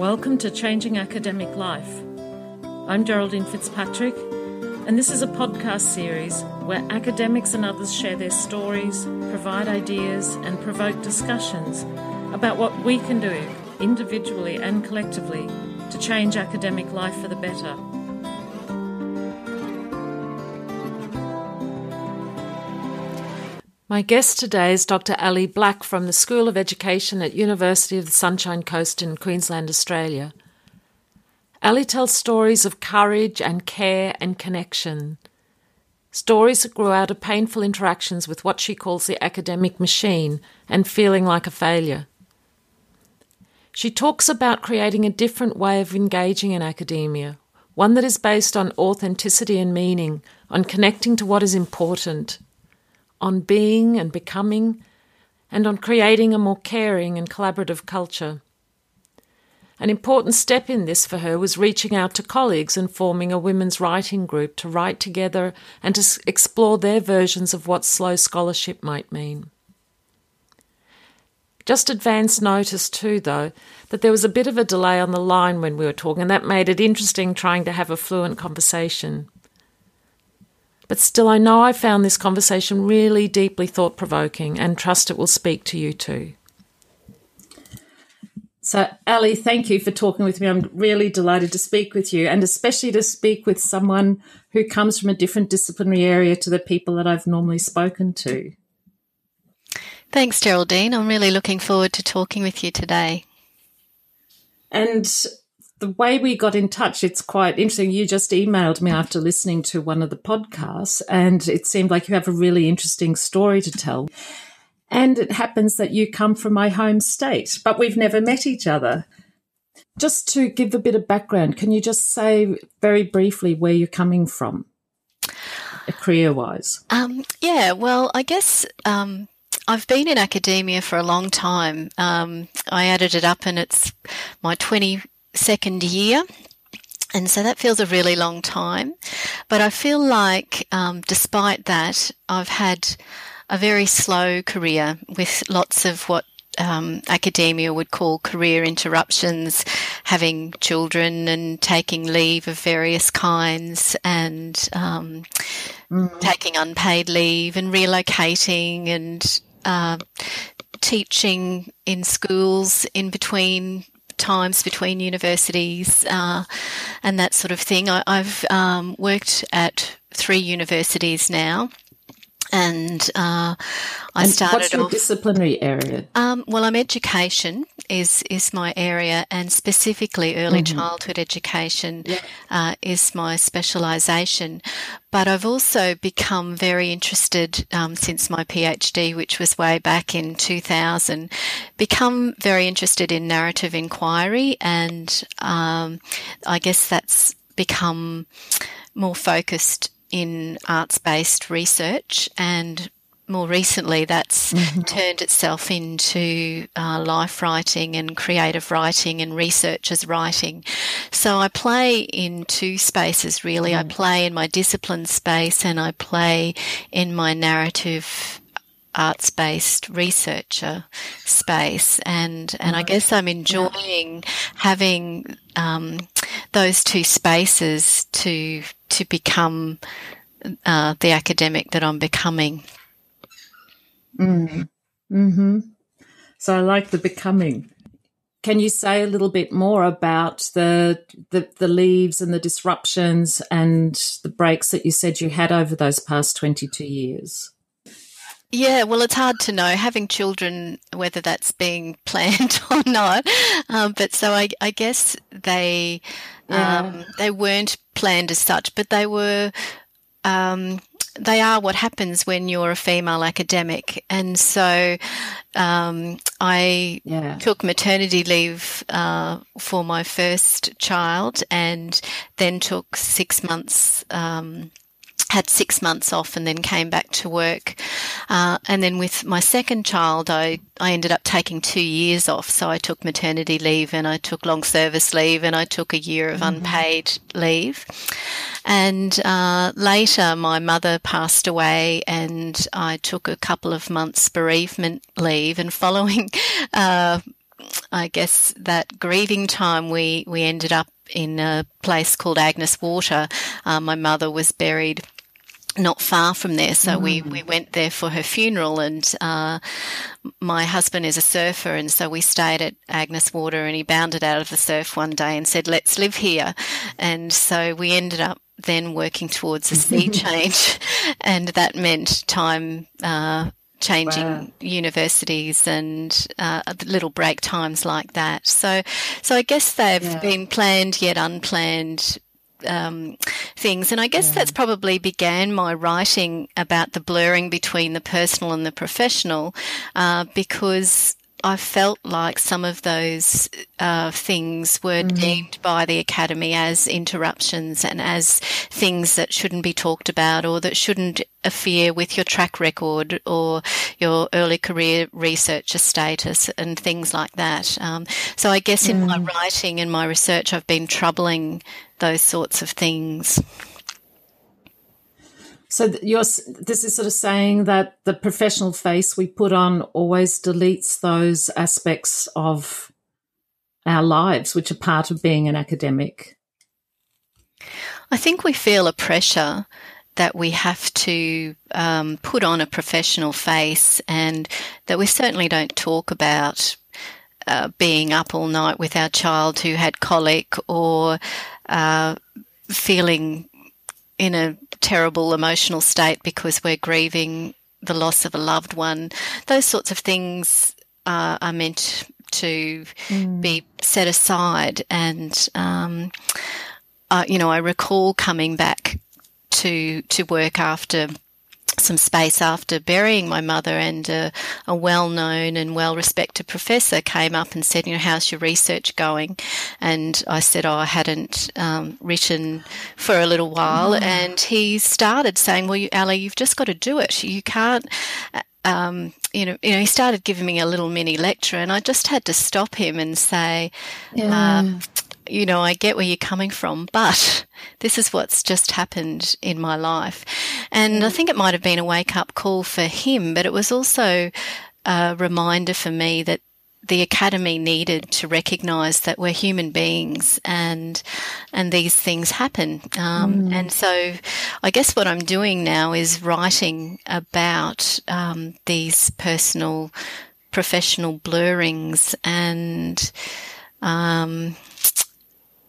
Welcome to Changing Academic Life. I'm Geraldine Fitzpatrick, and this is a podcast series where academics and others share their stories, provide ideas, and provoke discussions about what we can do individually and collectively to change academic life for the better. My guest today is Dr. Ali Black from the School of Education at University of the Sunshine Coast in Queensland, Australia. Ali tells stories of courage and care and connection. Stories that grew out of painful interactions with what she calls the academic machine and feeling like a failure. She talks about creating a different way of engaging in academia, one that is based on authenticity and meaning, on connecting to what is important on being and becoming, and on creating a more caring and collaborative culture. An important step in this for her was reaching out to colleagues and forming a women's writing group to write together and to explore their versions of what slow scholarship might mean. Just advance notice, too, though, that there was a bit of a delay on the line when we were talking, and that made it interesting trying to have a fluent conversation. But still, I know I found this conversation really deeply thought provoking and trust it will speak to you too. So, Ali, thank you for talking with me. I'm really delighted to speak with you and especially to speak with someone who comes from a different disciplinary area to the people that I've normally spoken to. Thanks, Geraldine. I'm really looking forward to talking with you today. And the way we got in touch, it's quite interesting. You just emailed me after listening to one of the podcasts, and it seemed like you have a really interesting story to tell. And it happens that you come from my home state, but we've never met each other. Just to give a bit of background, can you just say very briefly where you're coming from, career wise? Um, yeah, well, I guess um, I've been in academia for a long time. Um, I added it up and it's my 20, second year. And so that feels a really long time. But I feel like, um, despite that, I've had a very slow career with lots of what um, academia would call career interruptions, having children and taking leave of various kinds and um, mm. taking unpaid leave and relocating and uh, teaching in schools in between times between universities uh, and that sort of thing. I, have um, worked at three universities now. And uh, I and started what's your off, disciplinary area? Um, well, I'm education is is my area, and specifically early mm-hmm. childhood education yeah. uh, is my specialisation. But I've also become very interested um, since my PhD, which was way back in 2000, become very interested in narrative inquiry, and um, I guess that's become more focused in arts based research and more recently that's mm-hmm. turned itself into uh, life writing and creative writing and research as writing. So I play in two spaces really. Mm. I play in my discipline space and I play in my narrative arts based researcher space and and I guess I'm enjoying having um, those two spaces to to become uh, the academic that I'm becoming. Mm. Hmm. So I like the becoming. Can you say a little bit more about the, the the leaves and the disruptions and the breaks that you said you had over those past twenty two years? Yeah, well, it's hard to know having children whether that's being planned or not. Um, but so I, I guess they yeah. um, they weren't planned as such, but they were. Um, they are what happens when you're a female academic, and so um, I yeah. took maternity leave uh, for my first child, and then took six months um, had six months off and then came back to work. Uh, and then with my second child, I, I ended up taking two years off. So I took maternity leave and I took long service leave and I took a year of mm-hmm. unpaid leave. And uh, later, my mother passed away and I took a couple of months bereavement leave. And following uh, I guess that grieving time, we, we ended up in a place called Agnes Water. Uh, my mother was buried not far from there. So mm. we, we went there for her funeral and, uh, my husband is a surfer. And so we stayed at Agnes Water and he bounded out of the surf one day and said, let's live here. And so we ended up then working towards a sea change. and that meant time, uh, changing wow. universities and uh, little break times like that. So, so I guess they've yeah. been planned yet unplanned um, things. And I guess yeah. that's probably began my writing about the blurring between the personal and the professional uh, because I felt like some of those uh, things were mm. deemed by the Academy as interruptions and as things that shouldn't be talked about or that shouldn't affair with your track record or your early career researcher status and things like that. Um, so I guess in mm. my writing and my research, I've been troubling those sorts of things. So this is sort of saying that the professional face we put on always deletes those aspects of our lives, which are part of being an academic. I think we feel a pressure that we have to um, put on a professional face and that we certainly don't talk about uh, being up all night with our child who had colic or uh, feeling in a terrible emotional state because we're grieving the loss of a loved one. Those sorts of things uh, are meant to mm. be set aside. And, um, uh, you know, I recall coming back to to work after some space after burying my mother, and a, a well known and well respected professor came up and said, You know, how's your research going? And I said, Oh, I hadn't um, written for a little while. Mm. And he started saying, Well, you, Ali, you've just got to do it. You can't. Um, you know, you know, he started giving me a little mini lecture, and I just had to stop him and say, yeah. uh, you know, I get where you're coming from, but this is what's just happened in my life. And I think it might have been a wake up call for him, but it was also a reminder for me that the academy needed to recognise that we're human beings and and these things happen. Um, mm. And so, I guess what I'm doing now is writing about um, these personal, professional blurrings and. Um,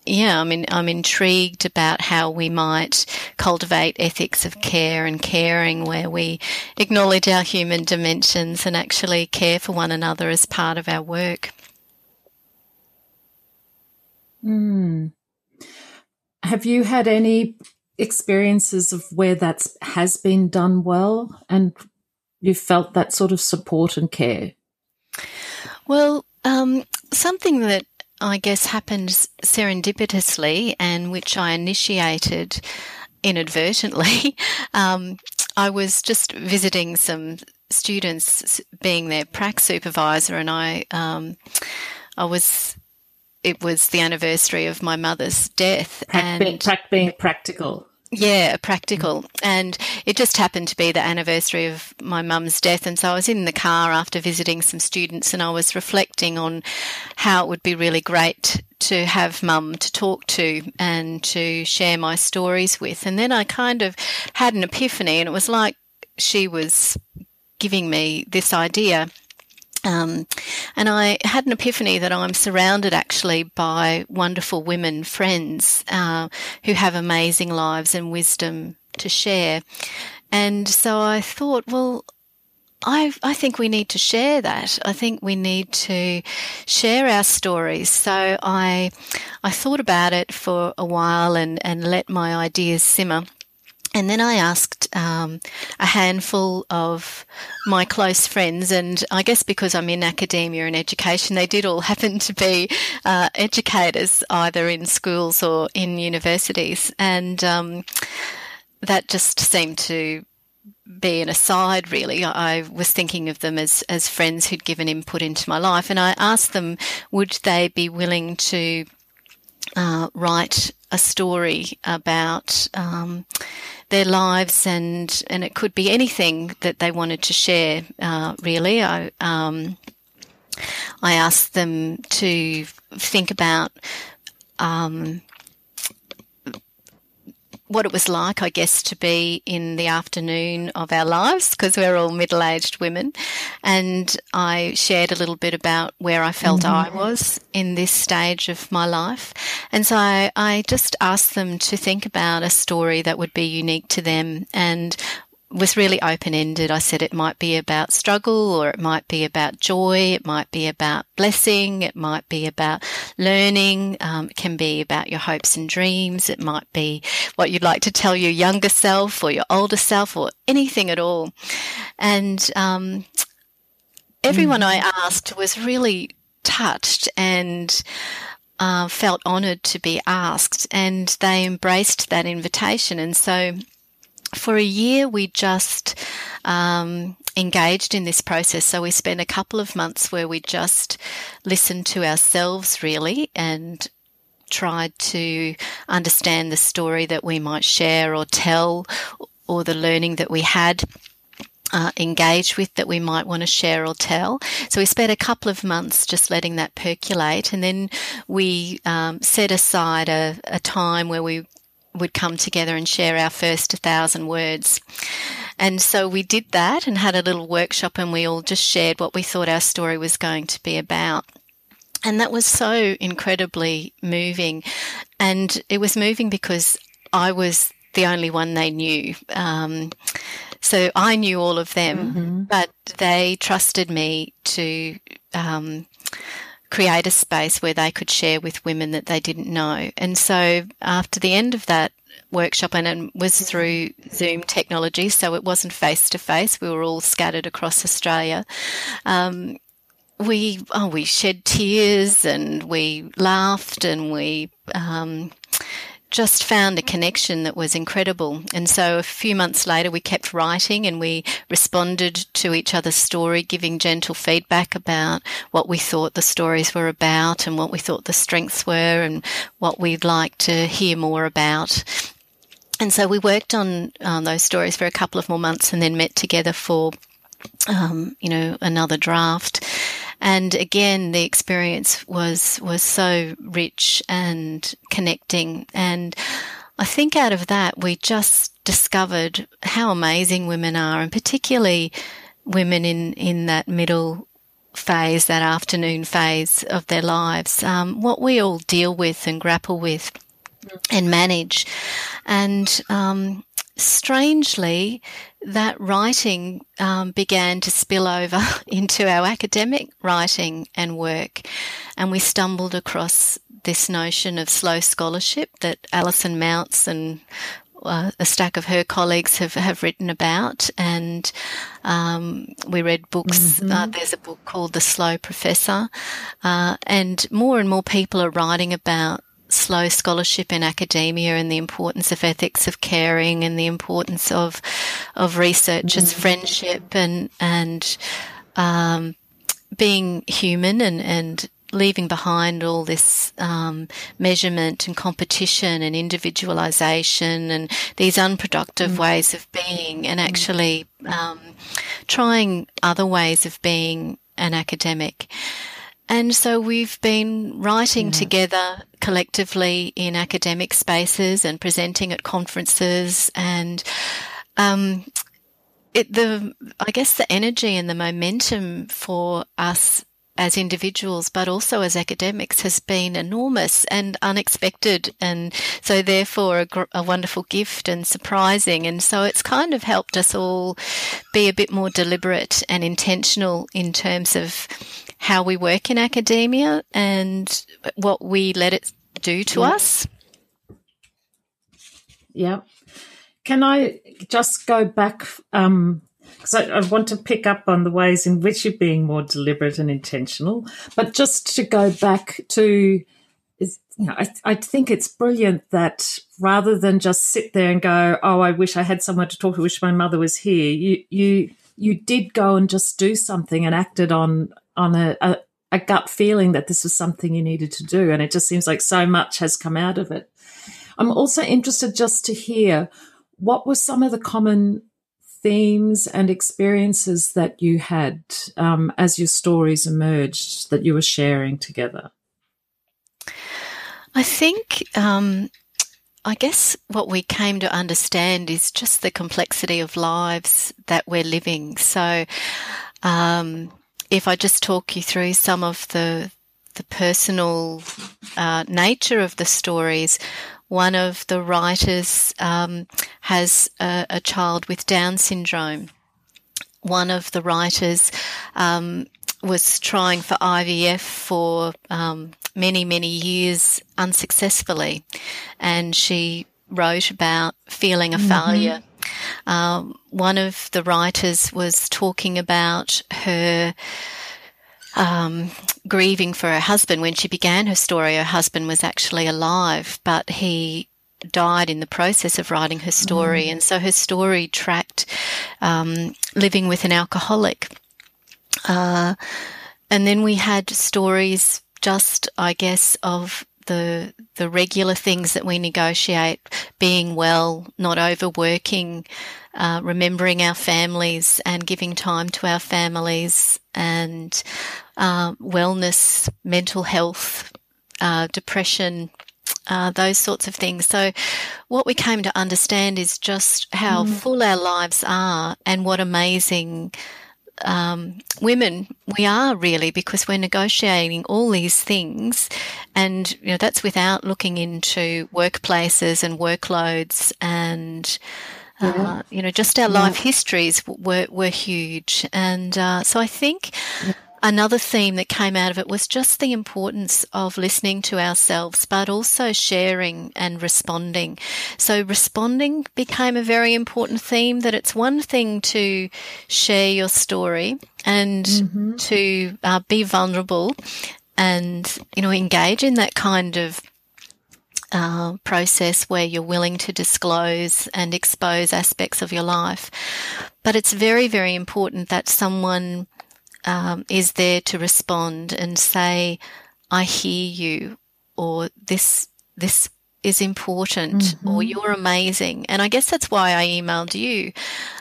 yeah, I mean, I'm intrigued about how we might cultivate ethics of care and caring where we acknowledge our human dimensions and actually care for one another as part of our work. Mm. Have you had any experiences of where that has been done well and you felt that sort of support and care? Well, um, something that I guess, happened serendipitously and which I initiated inadvertently. Um, I was just visiting some students, being their prac supervisor, and I, um, I was. It was the anniversary of my mother's death, prac, and prac being practical. Yeah, mm. practical. And it just happened to be the anniversary of my mum's death. And so I was in the car after visiting some students and I was reflecting on how it would be really great to have mum to talk to and to share my stories with. And then I kind of had an epiphany and it was like she was giving me this idea um, and I had an epiphany that I'm surrounded actually by wonderful women friends uh, who have amazing lives and wisdom to share. And so I thought, well, I, I think we need to share that. I think we need to share our stories. So I, I thought about it for a while and, and let my ideas simmer. And then I asked um, a handful of my close friends, and I guess because I'm in academia and education, they did all happen to be uh, educators, either in schools or in universities. And um, that just seemed to be an aside, really. I was thinking of them as, as friends who'd given input into my life, and I asked them would they be willing to uh, write a story about um, their lives, and and it could be anything that they wanted to share. Uh, really, I. Um, I asked them to think about um, what it was like, I guess, to be in the afternoon of our lives because we're all middle aged women. And I shared a little bit about where I felt mm-hmm. I was in this stage of my life. And so I, I just asked them to think about a story that would be unique to them and was really open ended. I said it might be about struggle or it might be about joy. It might be about blessing. It might be about learning. Um, it can be about your hopes and dreams. It might be what you'd like to tell your younger self or your older self or anything at all. And, um, everyone I mm. asked was really touched and, uh, felt honoured to be asked, and they embraced that invitation. And so for a year, we just um, engaged in this process. So we spent a couple of months where we just listened to ourselves really and tried to understand the story that we might share or tell or the learning that we had. Uh, engage with that we might want to share or tell. So we spent a couple of months just letting that percolate, and then we um, set aside a, a time where we would come together and share our first thousand words. And so we did that and had a little workshop and we all just shared what we thought our story was going to be about. And that was so incredibly moving. And it was moving because I was the only one they knew. Um, so I knew all of them, mm-hmm. but they trusted me to um, create a space where they could share with women that they didn't know. And so after the end of that workshop, and it was through Zoom technology, so it wasn't face to face, we were all scattered across Australia. Um, we oh, we shed tears and we laughed and we um, just found a connection that was incredible. And so a few months later, we kept writing and we responded to each other's story, giving gentle feedback about what we thought the stories were about and what we thought the strengths were and what we'd like to hear more about. And so we worked on um, those stories for a couple of more months and then met together for, um, you know, another draft. And again, the experience was, was so rich and connecting. And I think out of that, we just discovered how amazing women are and particularly women in, in that middle phase, that afternoon phase of their lives, um, what we all deal with and grapple with and manage. And um, strangely, that writing um, began to spill over into our academic writing and work. And we stumbled across this notion of slow scholarship that Alison Mountz and uh, a stack of her colleagues have, have written about, and um, we read books. Mm-hmm. Uh, there's a book called The Slow Professor, uh, and more and more people are writing about slow scholarship in academia and the importance of ethics of caring and the importance of of research as mm. friendship and and um, being human and and leaving behind all this um, measurement and competition and individualization and these unproductive mm. ways of being and mm. actually um, trying other ways of being an academic. And so we've been writing yeah. together collectively in academic spaces and presenting at conferences and um, it, the I guess the energy and the momentum for us as individuals, but also as academics, has been enormous and unexpected, and so therefore a, gr- a, wonderful gift and surprising. And so it's kind of helped us all be a bit more deliberate and intentional in terms of how we work in academia and what we let it do to us. Yeah. Can I just go back? Um, because I, I, want to pick up on the ways in which you're being more deliberate and intentional. But just to go back to, is, you know, I, I think it's brilliant that rather than just sit there and go, "Oh, I wish I had someone to talk to. Wish my mother was here." You you you did go and just do something and acted on on a, a, a gut feeling that this was something you needed to do. And it just seems like so much has come out of it. I'm also interested just to hear what were some of the common themes and experiences that you had um, as your stories emerged that you were sharing together? I think, um, I guess what we came to understand is just the complexity of lives that we're living. So, um, if I just talk you through some of the the personal uh, nature of the stories, one of the writers um, has a, a, child with Down syndrome. One of the writers um, was trying for IVF for um, many, many years unsuccessfully, and she wrote about feeling a mm-hmm. failure. Um, one of the writers was talking about her um, grieving for her husband. When she began her story, her husband was actually alive, but he died in the process of writing her story. Mm. And so her story tracked um, living with an alcoholic. Uh, and then we had stories just, I guess, of the the regular things that we negotiate, being well, not overworking, uh, remembering our families and giving time to our families, and uh, wellness, mental health, uh, depression, uh, those sorts of things. So, what we came to understand is just how mm. full our lives are and what amazing um, women we are really because we're negotiating all these things, and you know that's without looking into workplaces and workloads and. Uh, yeah. you know, just our yeah. life histories were were huge, and uh, so I think yeah another theme that came out of it was just the importance of listening to ourselves, but also sharing and responding. So responding became a very important theme that it's one thing to share your story and mm-hmm. to uh, be vulnerable and, you know, engage in that kind of uh, process where you're willing to disclose and expose aspects of your life. But it's very, very important that someone um, is there to respond and say, "I hear you," or "This this is important," mm-hmm. or "You're amazing." And I guess that's why I emailed you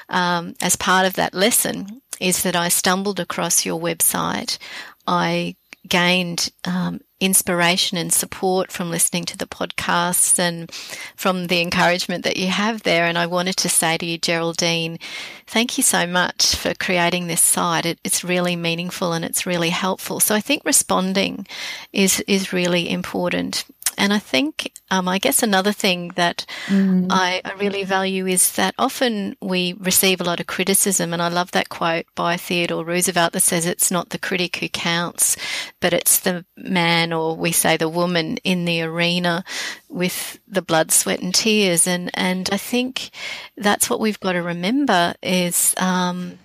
um, as part of that lesson. Is that I stumbled across your website. I gained um, inspiration and support from listening to the podcasts and from the encouragement that you have there. And I wanted to say to you, Geraldine, thank you so much for creating this site. It, it's really meaningful and it's really helpful. So I think responding is is really important. And I think, um, I guess another thing that mm. I, I, really value is that often we receive a lot of criticism. And I love that quote by Theodore Roosevelt that says, it's not the critic who counts, but it's the man or we say the woman in the arena with the blood, sweat and tears. And, and I think that's what we've got to remember is, um,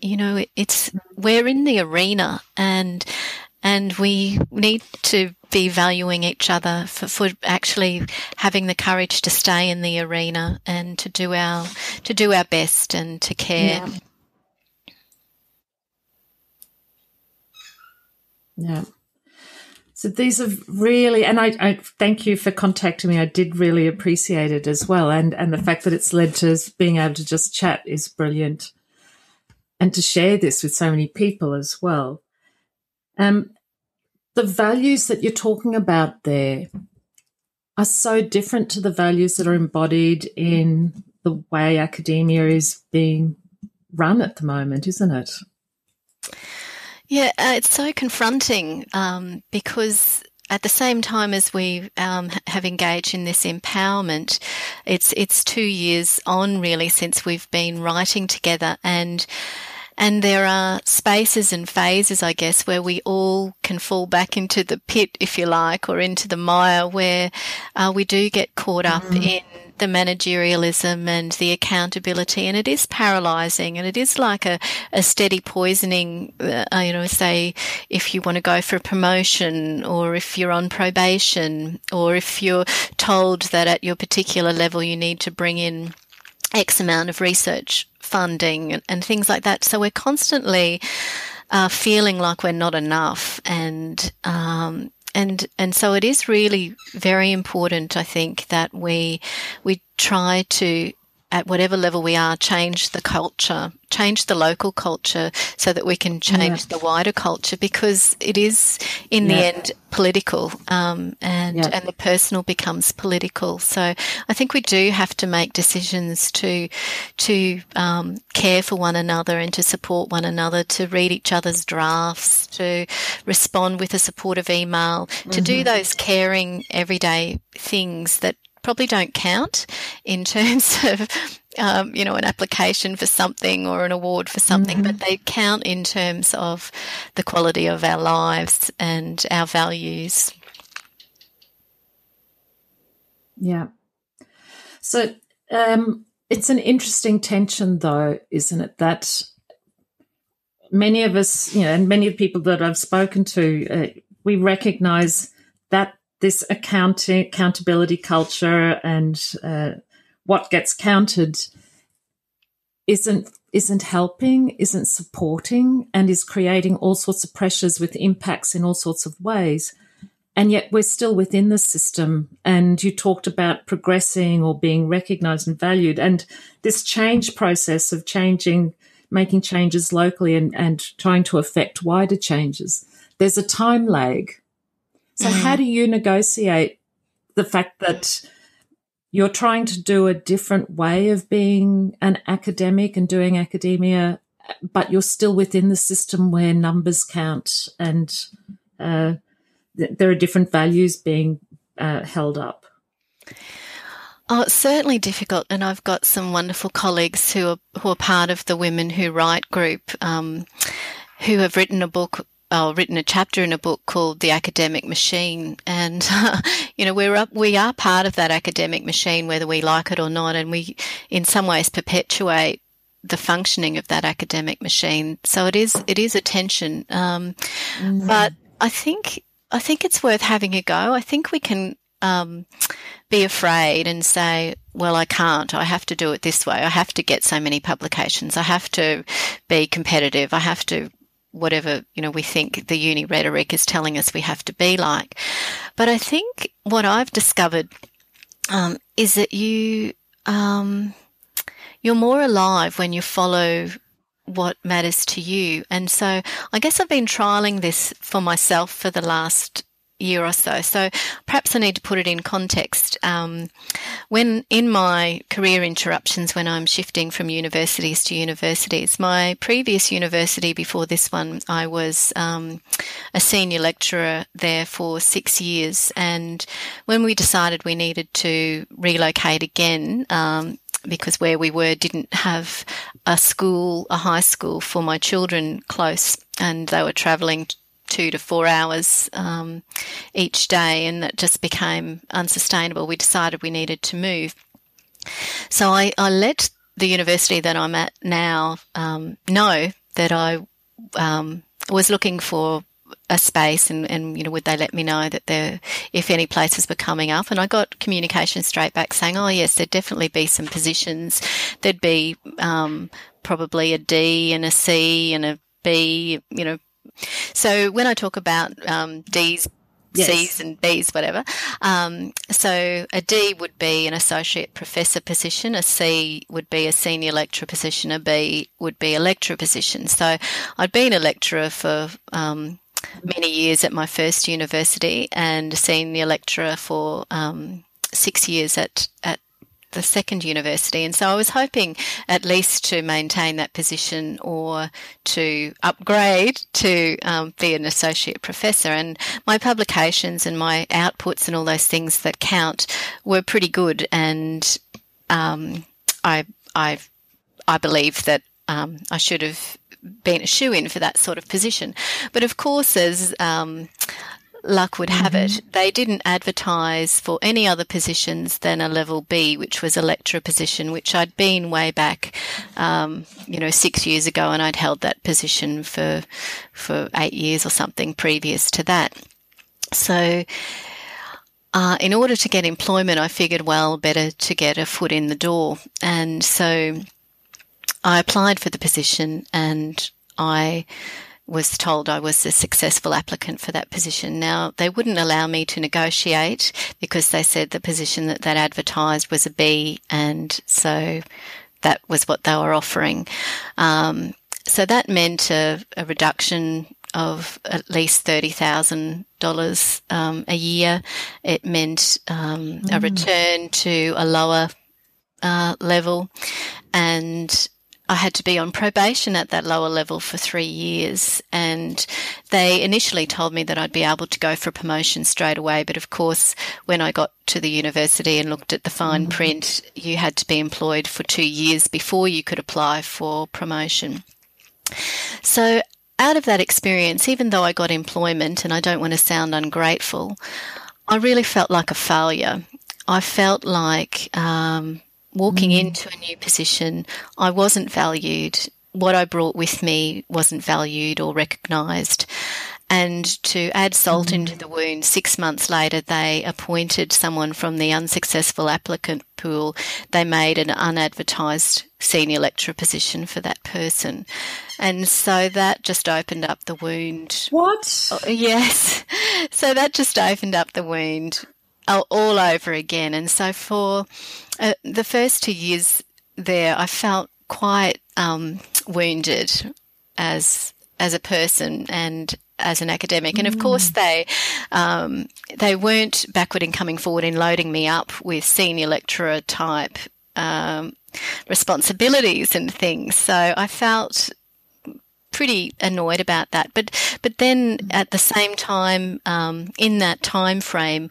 you know, it's, we're in the arena and, and we need to be valuing each other for, for actually having the courage to stay in the arena and to do our to do our best and to care. Yeah. yeah. So these are really, and I, I, thank you for contacting me. I did really appreciate it as well, and and the fact that it's led to being able to just chat is brilliant, and to share this with so many people as well. Um, the values that you're talking about there are so different to the values that are embodied in the way academia is being run at the moment, isn't it? Yeah, uh, it's so confronting um, because at the same time as we um, have engaged in this empowerment, it's it's two years on really since we've been writing together, and and there are spaces and phases, I guess, where we all can fall back into the pit, if you like, or into the mire where uh, we do get caught up mm. in the managerialism and the accountability, and it is paralyzing, and it is like a, a steady poisoning. Uh, you know, say if you want to go for a promotion, or if you're on probation, or if you're told that at your particular level you need to bring in X amount of research funding and, and things like that. So we're constantly uh, feeling like we're not enough, and um, and and so it is really very important, I think, that we we try to at whatever level we are, change the culture, change the local culture so that we can change yeah. the wider culture because it is, in yeah. the end, political um, and, yeah. and the personal becomes political. So I think we do have to make decisions to, to um, care for one another and to support one another, to read each other's drafts, to respond with a supportive email, to mm-hmm. do those caring everyday things that probably don't count in terms of um, you know an application for something or an award for something, mm-hmm. but they count in terms of the quality of our lives and our values. Yeah. So um, it's an interesting tension, though, isn't it? That many of us, you know, and many of the people that I've spoken to, uh, we recognize that this accounting accountability culture and uh, what gets counted isn't isn't helping, isn't supporting, and is creating all sorts of pressures with impacts in all sorts of ways. And yet we're still within the system. And you talked about progressing or being recognized and valued. And this change process of changing, making changes locally and, and trying to affect wider changes, there's a time lag so, mm. how do you negotiate the fact that you're trying to do a different way of being an academic and doing academia, but you're still within the system where numbers count and uh, th- there are different values being uh, held up? Oh, it's certainly difficult, and I've got some wonderful colleagues who are who are part of the Women Who Write group, um, who have written a book uh, written a chapter in a book called The Academic Machine. And, uh, you know, we're up, we are part of that academic machine, whether we like it or not. And we, in some ways, perpetuate the functioning of that academic machine. So it is, it is a tension. Um, mm. but I think, I think it's worth having a go. I think we can, um, be afraid and say, well, I can't. I have to do it this way. I have to get so many publications. I have to be competitive. I have to whatever you know we think the uni rhetoric is telling us we have to be like. But I think what I've discovered um, is that you um, you're more alive when you follow what matters to you. And so I guess I've been trialing this for myself for the last year or so. So perhaps I need to put it in context. Um, when in my career interruptions, when I'm shifting from universities to universities, my previous university before this one, I was um, a senior lecturer there for six years. And when we decided we needed to relocate again, um, because where we were didn't have a school, a high school for my children close, and they were travelling two to four hours um, each day, and that just became unsustainable. We decided we needed to move. So I, I let the university that I'm at now um, know that I um, was looking for a space and, and you know would they let me know that there if any places were coming up and I got communication straight back saying oh yes there'd definitely be some positions there'd be um, probably a D and a C and a B you know so when I talk about um, D's, yes. C's, and B's, whatever, um, so a D would be an associate professor position, a C would be a senior lecturer position, a B would be a lecturer position. So I'd been a lecturer for um, many years at my first university and a senior lecturer for um, six years at, at the second university. And so I was hoping at least to maintain that position or to upgrade to um, be an associate professor. And my publications and my outputs and all those things that count were pretty good. And um, I, I, I believe that um, I should have been a shoe in for that sort of position. But of course, as um, luck would have mm-hmm. it, they didn't advertise for any other positions than a level B, which was a lecturer position, which I'd been way back, um, you know, six years ago, and I'd held that position for for eight years or something previous to that. So. Uh, in order to get employment, I figured, well, better to get a foot in the door. And so I applied for the position and I was told I was a successful applicant for that position. Now, they wouldn't allow me to negotiate because they said the position that they'd advertised was a B, and so that was what they were offering. Um, so that meant a, a, reduction of at least thirty thousand um, dollars a year. It meant um, mm. a return to a lower uh, level, and I had to be on probation at that lower level for three years. And they initially told me that I'd be able to go for promotion straight away. But of course, when I got to the university and looked at the fine mm-hmm. print, you had to be employed for two years before you could apply for promotion. So out of that experience, even though I got employment, and I don't want to sound ungrateful, I really felt like a failure. I felt like um, walking mm. into a new position, I wasn't valued. What I brought with me wasn't valued or recognised. And to add salt mm. into the wound, six months later, they appointed someone from the unsuccessful applicant pool. They made an unadvertised senior lecturer position for that person. And so that just opened up the wound. What? Oh, yes. So that just opened up the wound all over again. And so for uh, the first two years there, I felt quite um, wounded as as a person and as an academic. And of course, mm. they um, they weren't backward in coming forward in loading me up with senior lecturer type um, responsibilities and things. So I felt pretty annoyed about that. But but then at the same time, um, in that time frame,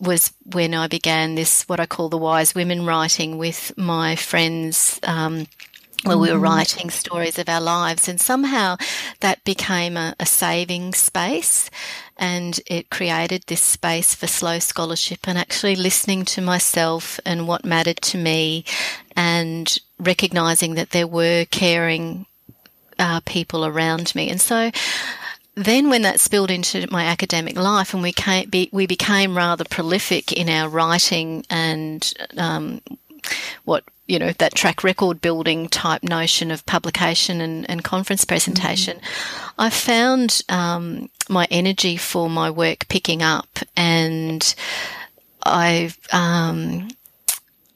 was when I began this what I call the wise women writing with my friends. Um, where we were mm. writing stories of our lives, and somehow that became a, a, saving space, and it created this space for slow scholarship and actually listening to myself and what mattered to me, and recognizing that there were caring uh, people around me. And so then when that spilled into my academic life and we came, be, we became rather prolific in our writing and um, what you know that track record building type notion of publication and, and conference presentation mm-hmm. i found um, my energy for my work picking up and i um,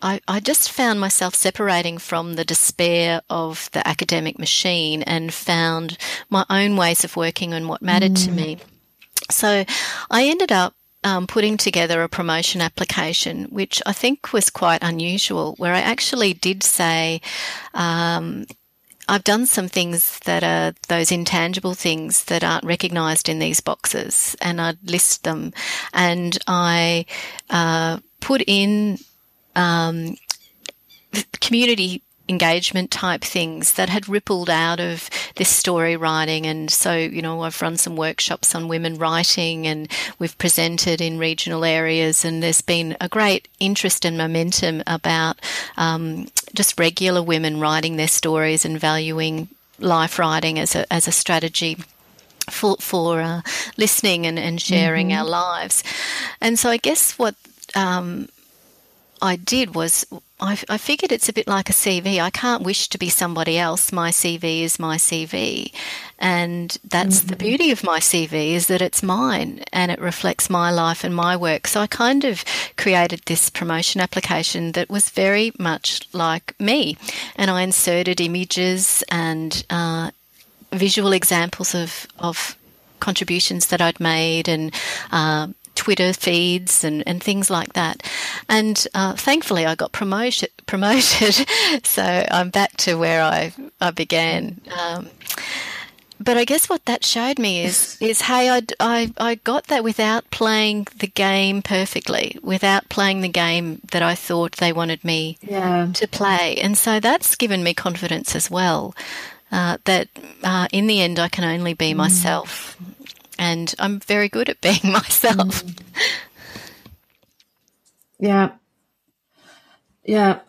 I, I just found myself separating from the despair of the academic machine and found my own ways of working and what mattered mm. to me. So I ended up um, putting together a promotion application, which I think was quite unusual, where I actually did say, um, I've done some things that are those intangible things that aren't recognised in these boxes, and I'd list them. And I uh, put in um, community engagement type things that had rippled out of this story writing. And so, you know, I've run some workshops on women writing and we've presented in regional areas. And there's been a great interest and momentum about um, just regular women writing their stories and valuing life writing as a, as a strategy for, for uh, listening and, and sharing mm-hmm. our lives. And so I guess what um, I did was I, I, figured it's a bit like a CV. I can't wish to be somebody else. My CV is my CV. And that's mm-hmm. the beauty of my CV is that it's mine and it reflects my life and my work. So I kind of created this promotion application that was very much like me. And I inserted images and uh, visual examples of, of contributions that I'd made and uh, Twitter feeds and, and things like that. And uh, thankfully, I got promoted. Promoted, so I'm back to where I I began. Um, but I guess what that showed me is is hey, I, I, I got that without playing the game perfectly, without playing the game that I thought they wanted me yeah. to play, and so that's given me confidence as well. Uh, that uh, in the end, I can only be mm. myself and I'm very good at being myself. Mm. Yeah. Yeah.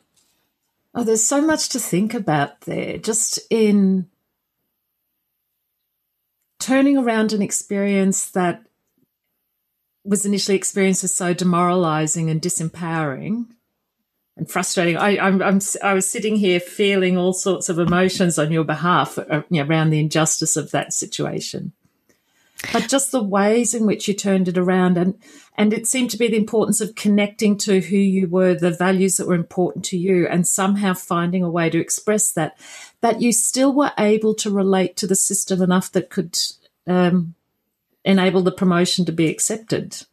Oh, there's so much to think about there. Just in turning around an experience that was initially experienced as so demoralizing and disempowering and frustrating. I, I'm, I'm, i was sitting here feeling all sorts of emotions on your behalf uh, around the injustice of that situation. But just the ways in which you turned it around, and and it seemed to be the importance of connecting to who you were, the values that were important to you, and somehow finding a way to express that. That you still were able to relate to the system enough that could um, enable the promotion to be accepted.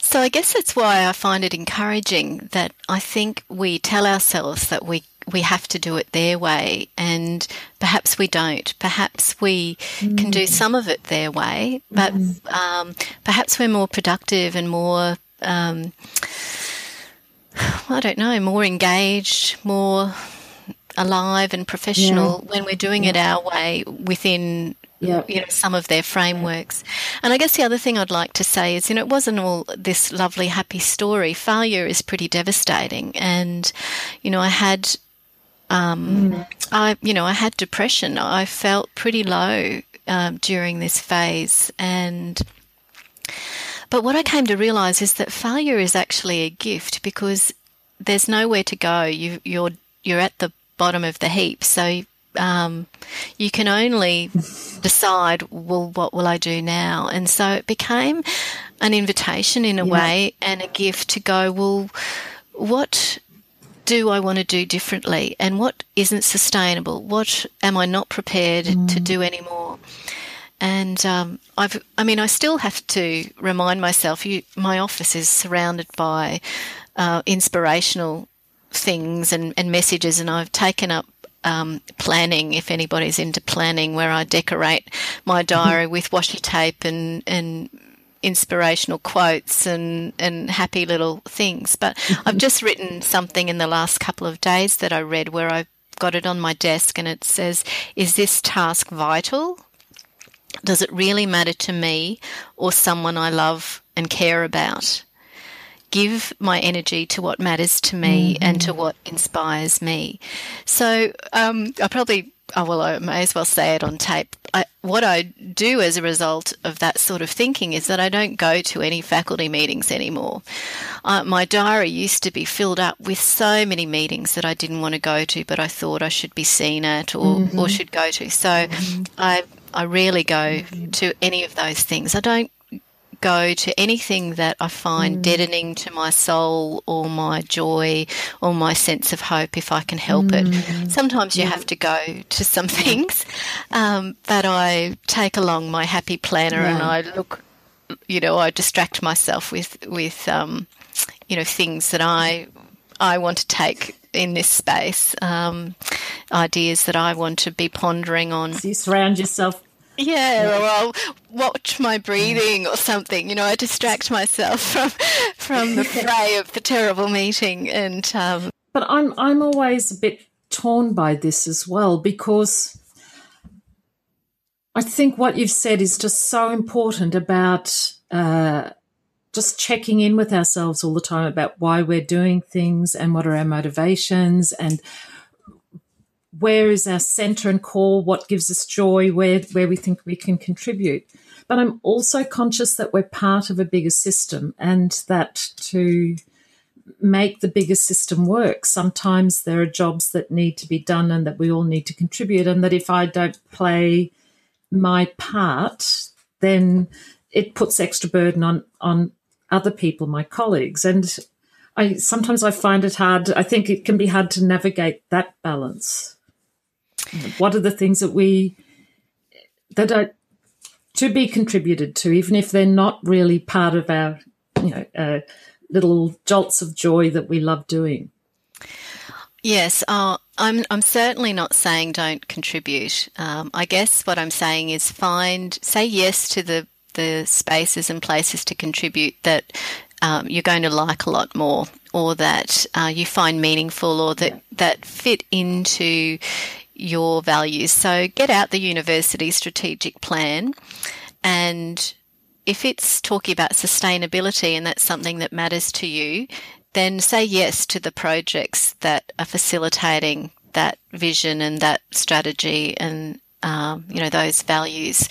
So I guess that's why I find it encouraging that I think we tell ourselves that we we have to do it their way and perhaps we don't. Perhaps we mm. can do mm. some of it their way, but mm. um, perhaps we're more productive and more um, I don't know, more engaged, more alive and professional yeah. when we're doing yeah. it our way within yep. you know, some of their frameworks. And I guess the other thing I'd like to say is, you know, it wasn't all this lovely, happy story. Failure is pretty devastating. And, you know, I had, um, mm. I, you know, I had depression. I felt pretty low um, during this phase. And, but what I came to realize is that failure is actually a gift because there's nowhere to go. You, you're, you're at the bottom of the heap. So um, you can only decide, well, what will I do now? And so it became an invitation in a yeah. way and a gift to go, well, what do I want to do differently? And what isn't sustainable? What am I not prepared mm. to do anymore? And um, I've, I mean, I still have to remind myself. You, my office is surrounded by uh, inspirational things and, and messages, and I've taken up um, planning, if anybody's into planning, where I decorate my diary with washi tape and, and inspirational quotes and, and happy little things. But I've just written something in the last couple of days that I read where I've got it on my desk and it says, Is this task vital? Does it really matter to me or someone I love and care about? give my energy to what matters to me mm-hmm. and to what inspires me. So um, I probably, oh, well, I may as well say it on tape. I, what I do as a result of that sort of thinking is that I don't go to any faculty meetings anymore. Uh, my diary used to be filled up with so many meetings that I didn't want to go to, but I thought I should be seen at or, mm-hmm. or should go to. So mm-hmm. I I rarely go to any of those things. I don't go to anything that I find mm. deadening to my soul or my joy or my sense of hope if I can help mm. it. Sometimes you yeah. have to go to some things, um, but I take along my happy planner yeah. and I look, you know, I distract myself with with um, you know things that I I want to take in this space, um, ideas that I want to be pondering on. So you surround yourself yeah, or I'll watch my breathing or something. You know, I distract myself from from the fray of the terrible meeting. And um, but I'm I'm always a bit torn by this as well because I think what you've said is just so important about uh, just checking in with ourselves all the time about why we're doing things and what are our motivations and where is our center and core, what gives us joy, where, where we think we can contribute. But I'm also conscious that we're part of a bigger system and that to make the bigger system work, sometimes there are jobs that need to be done and that we all need to contribute. And that if I don't play my part, then it puts extra burden on, on other people, my colleagues. And I sometimes I find it hard. I think it can be hard to navigate that balance. What are the things that we that are to be contributed to, even if they're not really part of our, you know, uh, little jolts of joy that we love doing? Yes, uh, I'm. I'm certainly not saying don't contribute. Um, I guess what I'm saying is find, say yes to the the spaces and places to contribute that um, you're going to like a lot more, or that uh, you find meaningful, or that that fit into your values. So get out the university strategic plan and if it's talking about sustainability and that's something that matters to you, then say yes to the projects that are facilitating that vision and that strategy and um, you know those values.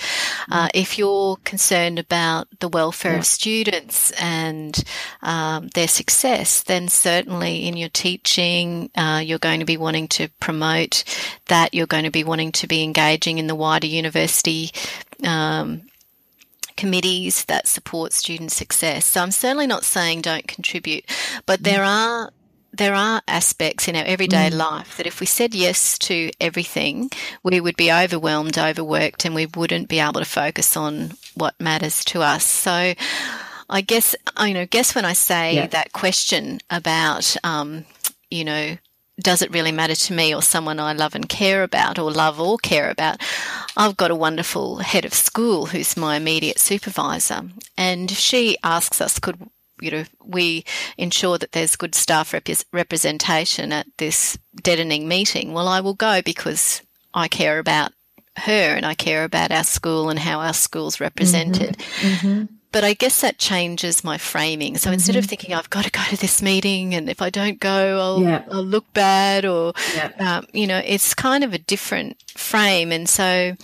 Uh, if you're concerned about the welfare yeah. of students and um, their success, then certainly in your teaching, uh, you're going to be wanting to promote that. You're going to be wanting to be engaging in the wider university um, committees that support student success. So I'm certainly not saying don't contribute, but there mm. are there are aspects in our everyday mm. life that if we said yes to everything, we would be overwhelmed, overworked, and we wouldn't be able to focus on what matters to us. So, I guess you know, guess when I say yeah. that question about, um, you know, does it really matter to me or someone I love and care about or love or care about? I've got a wonderful head of school who's my immediate supervisor, and she asks us, could you know, we ensure that there's good staff rep- representation at this deadening meeting. Well, I will go because I care about her and I care about our school and how our school's represented. Mm-hmm. Mm-hmm. But I guess that changes my framing. So mm-hmm. instead of mm-hmm. thinking I've got to go to this meeting and if I don't go, I'll, yeah. I'll look bad, or yeah. um, you know, it's kind of a different frame, and so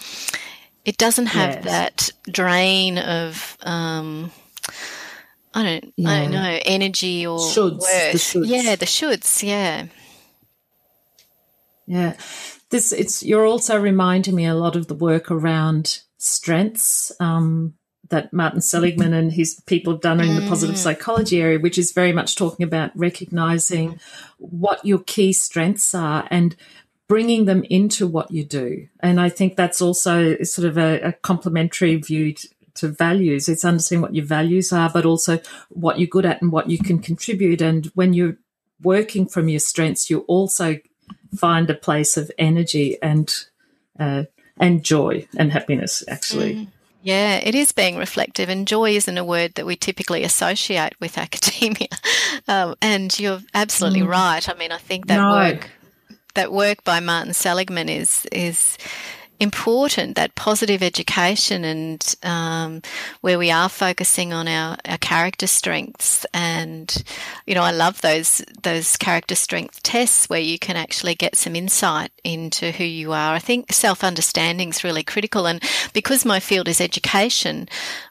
it doesn't have yes. that drain of. Um, I don't, yeah. I don't know, energy or shoulds. The shoulds. Yeah, the shoulds. Yeah. Yeah. This, it's, you're also reminding me a lot of the work around strengths, um, that Martin Seligman and his people have done in the positive mm. psychology area, which is very much talking about recognizing what your key strengths are and bringing them into what you do. And I think that's also sort of a, a complementary view to values. It's understanding what your values are, but also what you're good at and what you can contribute. And when you're working from your strengths, you also find a place of energy and uh, and joy and happiness. Actually. Mm. Yeah, it is being reflective, and joy isn't a word that we typically associate with academia. Um, and you're absolutely mm. right. I mean, I think that no. work that work by Martin Seligman is is important that positive education and um, where we are focusing on our, our character strengths. And you know I love those those character strength tests where you can actually get some insight into who you are. I think self understanding is really critical. And because my field is education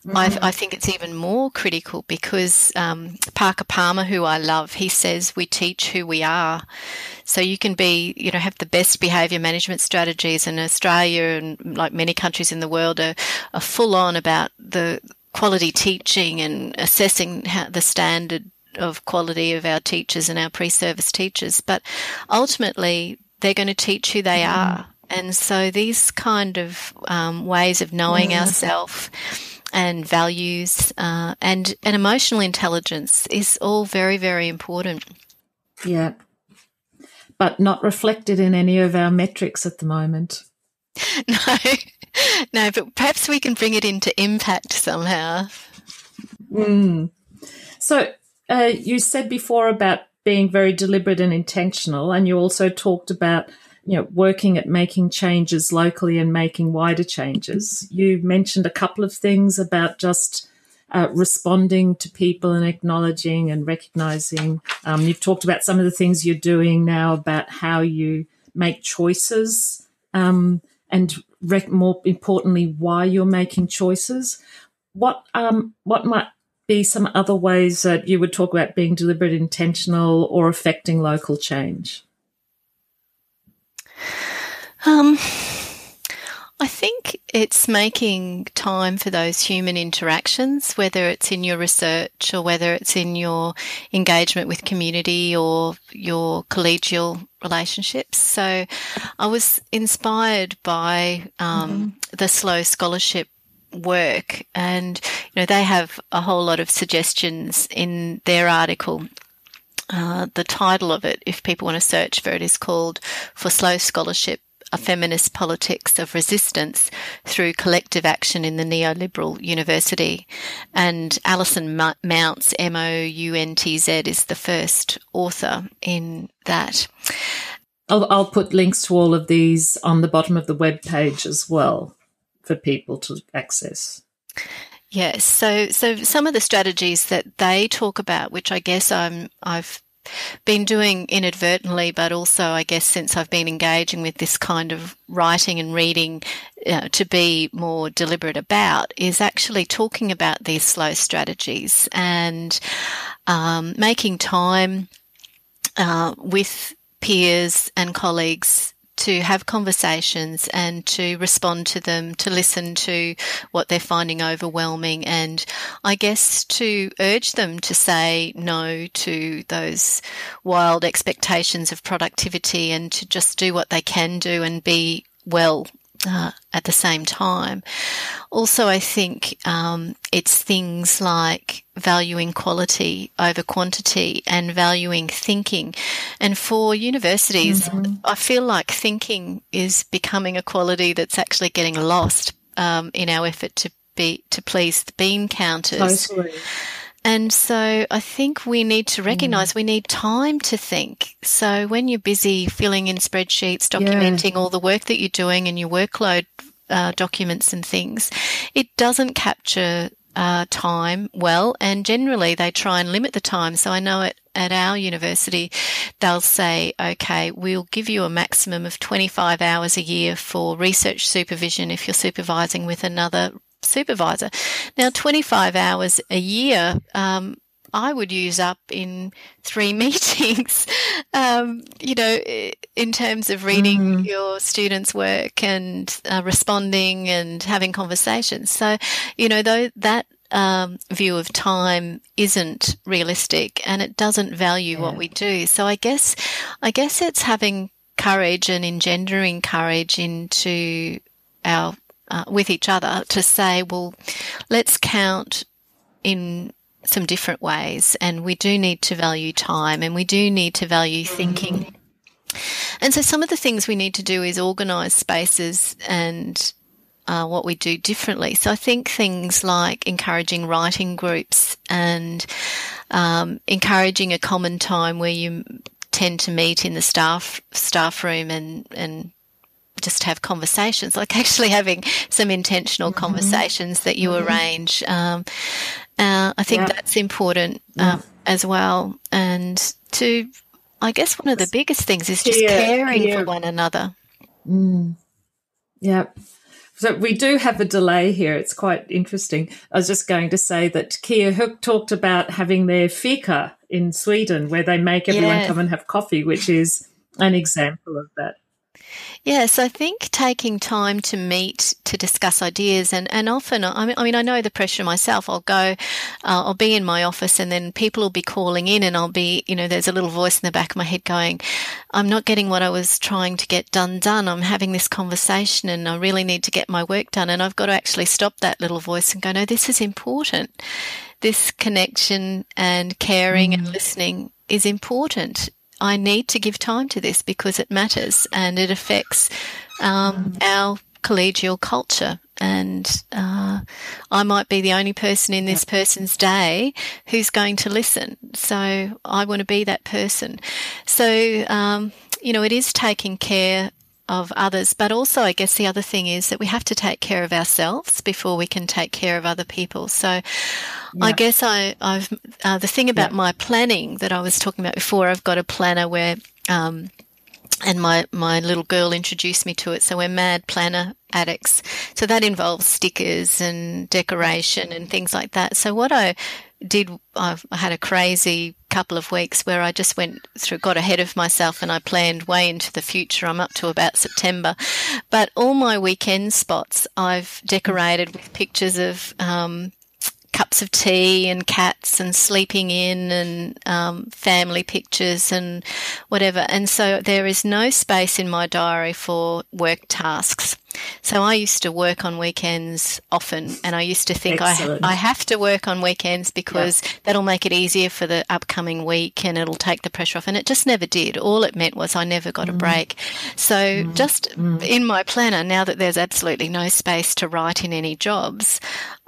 mm-hmm. I, I, think it's even more critical because um, Parker Palmer who I love he says we teach who we are. So you can be, you know, have the best behaviour management strategies in Australia and like many countries in the world are, are full on about the quality teaching and assessing how, the standard of quality of our teachers and our pre-service teachers. But ultimately, they're going to teach who they mm. are. And so these kind of um, ways of knowing mm. ourselves and values uh, and, and emotional intelligence is all very, very important. Yeah, but not reflected in any of our metrics at the moment. No, no, but perhaps we can bring it into impact somehow. Mm. So, uh, you said before about being very deliberate and intentional, and you also talked about you know working at making changes locally and making wider changes. You mentioned a couple of things about just uh, responding to people and acknowledging and recognizing. Um, you've talked about some of the things you're doing now about how you make choices um, and rec- more importantly, why you're making choices. What um, what might be some other ways that you would talk about being deliberate, intentional, or affecting local change? Um, I think it's making time for those human interactions, whether it's in your research or whether it's in your engagement with community or your collegial relationships. So I was inspired by um, mm-hmm. the Slow Scholarship work and you know they have a whole lot of suggestions in their article uh, the title of it, if people want to search for it, is called For Slow Scholarship a feminist politics of resistance through collective action in the neoliberal university. And Alison Mountz, M O U N T Z, is the first author in that. I'll, I'll put links to all of these on the bottom of the web page as well for people to access. Yes, so so some of the strategies that they talk about, which I guess I'm I've been doing inadvertently, but also, I guess, since I've been engaging with this kind of writing and reading uh, to be more deliberate about, is actually talking about these slow strategies and um, making time uh, with peers and colleagues to have conversations and to respond to them, to listen to what they're finding overwhelming, and I guess to urge them to say no to those wild expectations of productivity and to just do what they can do and be well uh, at the same time. Also, I think um, it's things like valuing quality over quantity and valuing thinking. And for universities, mm-hmm. I feel like thinking is becoming a quality that's actually getting lost um, in our effort to be to please the bean counters. Totally. And so I think we need to recognize mm. we need time to think. So when you're busy filling in spreadsheets, documenting yeah. all the work that you're doing and your workload uh, documents and things, it doesn't capture uh, time well. And generally they try and limit the time. So I know at, at our university, they'll say, okay, we'll give you a maximum of 25 hours a year for research supervision if you're supervising with another supervisor. Now, 25 hours a year, um, I would use up in three meetings, um, you know, in terms of reading mm. your students' work and uh, responding and having conversations. So, you know, though that um, view of time isn't realistic and it doesn't value yeah. what we do. So I guess, I guess it's having courage and engendering courage into our uh, with each other to say, well, let's count in some different ways, and we do need to value time, and we do need to value thinking. And so, some of the things we need to do is organise spaces and uh, what we do differently. So, I think things like encouraging writing groups and um, encouraging a common time where you tend to meet in the staff staff room and and just have conversations, like actually having some intentional mm-hmm. conversations that you mm-hmm. arrange. Um, uh, I think yeah. that's important yeah. um, as well. And to, I guess one of the biggest things is just yeah, caring for one another. Mm. Yeah. So we do have a delay here. It's quite interesting. I was just going to say that Kia Höök talked about having their fika in Sweden, where they make everyone come and have coffee, which is an example of that. Yes, I think taking time to meet to discuss ideas, and, and often, I mean, I mean, I know the pressure myself. I'll go, uh, I'll be in my office, and then people will be calling in, and I'll be, you know, there's a little voice in the back of my head going, I'm not getting what I was trying to get done done. I'm having this conversation, and I really need to get my work done, and I've got to actually stop that little voice and go, no, this is important. This connection and caring mm. and listening is important I need to give time to this because it matters and it affects um, our collegial culture. And uh, I might be the only person in this person's day who's going to listen. So I want to be that person. So, um, you know, it is taking care of others. But also, I guess the other thing is that we have to take care of ourselves before we can take care of other people. So, yeah. I guess I, have uh, the thing about yeah. my planning that I was talking about before. I've got a planner where. Um, and my, my little girl introduced me to it. So we're mad planner addicts. So that involves stickers and decoration and things like that. So what I did I've, I had a crazy couple of weeks where I just went through, got ahead of myself, and I planned way into the future. I'm up to about September, but all my weekend spots I've decorated with pictures of um, cups of tea and cats and sleeping in and um, family pictures and whatever. And so there is no space in my diary for work tasks. So I used to work on weekends often, and I used to think I, I have to work on weekends because yeah. that'll make it easier for the upcoming week and it'll take the pressure off. And it just never did. All it meant was I never got mm. a break. So mm. just mm. in my planner, now that there's absolutely no space to write in any jobs,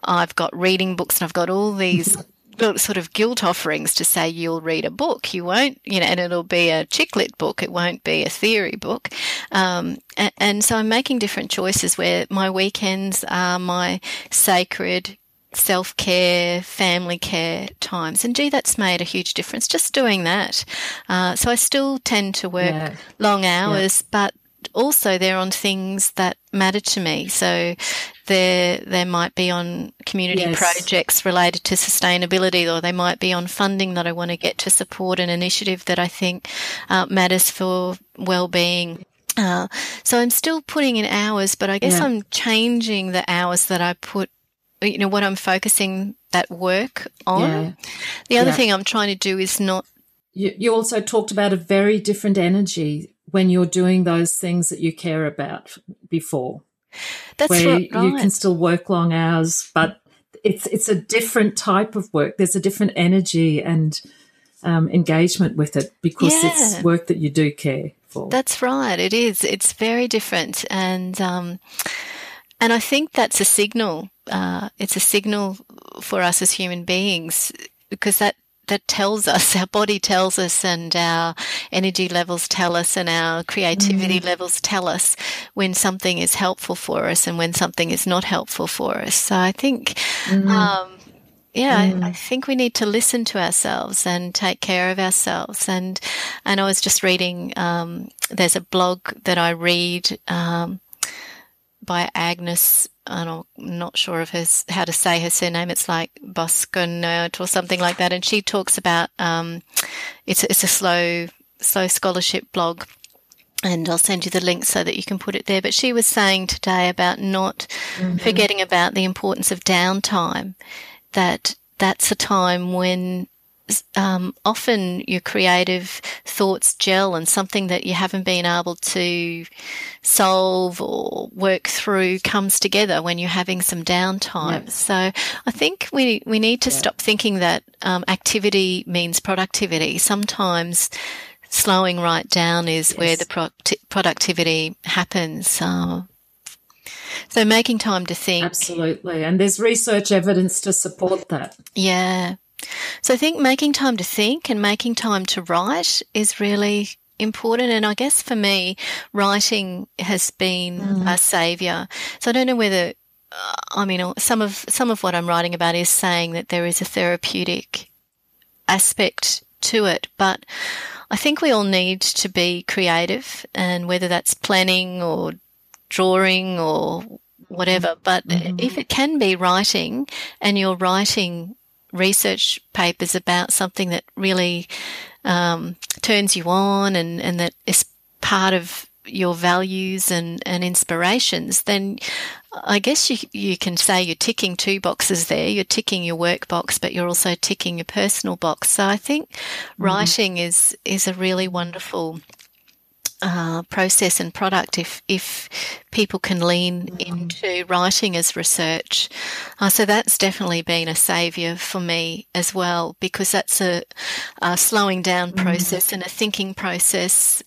I've got reading books and I've got all these sort of guilt offerings to say you'll read a book. You won't, you know, and it'll be a chick lit book. It won't be a theory book. Um, and, and, so I'm making different choices where my weekends are my sacred self care, family care times. And gee, that's made a huge difference just doing that. Uh, so I still tend to work yeah. long hours, yeah. but also they're on things that matter to me. So they they might be on community yes. projects related to sustainability, or they might be on funding that I want to get to support an initiative that I think uh, matters for well-being. Uh, so I'm still putting in hours, but I guess yeah. I'm changing the hours that I put you know, what I'm focusing that work on. Yeah. The other yeah. thing I'm trying to do is not. You, you also talked about a very different energy when you're doing those things that you care about before. That's where right. you can still work long hours, but it's it's a different type of work. There's a different energy and um, engagement with it because yeah. it's work that you do care for. That's right. It is. It's very different, and um, and I think that's a signal. Uh, it's a signal for us as human beings because that that tells us our body tells us and our energy levels tell us and our creativity mm. levels tell us when something is helpful for us and when something is not helpful for us so i think mm. um, yeah, mm. I, I, think we need to listen to ourselves and take care of ourselves. And and I was just reading. Um, there's a blog that I read um, by Agnes. I'm not sure of his, how to say her surname. It's like Bosconert or something like that. And she talks about, um, it's, it's a slow, slow scholarship blog. And I'll send you the link so that you can put it there. But she was saying today about not mm-hmm. forgetting about the importance of downtime, that that's a time when um, often your creative thoughts gel and something that you haven't been able to solve or work through comes together when you're having some downtime. So I think we, we need to stop thinking that um, activity means productivity. Sometimes slowing right down is yes. where the pro- productivity happens. So making time to think. Absolutely. And there's research evidence to support that. Yeah. So I think making time to think and making time to write is really important. And I guess for me, writing has been mm. a savior. So I don't know whether, uh, I mean, some of, some of what I'm writing about is saying that there is a therapeutic aspect to it, but I think we all need to be creative and whether that's planning or drawing or whatever. But mm-hmm. if it can be writing and you're writing research papers about something that really um, turns you on and, and that is part of your values and, and inspirations, then I guess you, you can say you're ticking two boxes there. You're ticking your work box, but you're also ticking your personal box. So I think mm-hmm. writing is, is a really wonderful uh, process and product if if people can lean into writing as research. Uh, so that's definitely been a saviour for me as well because that's a, a slowing down mm. process and a thinking process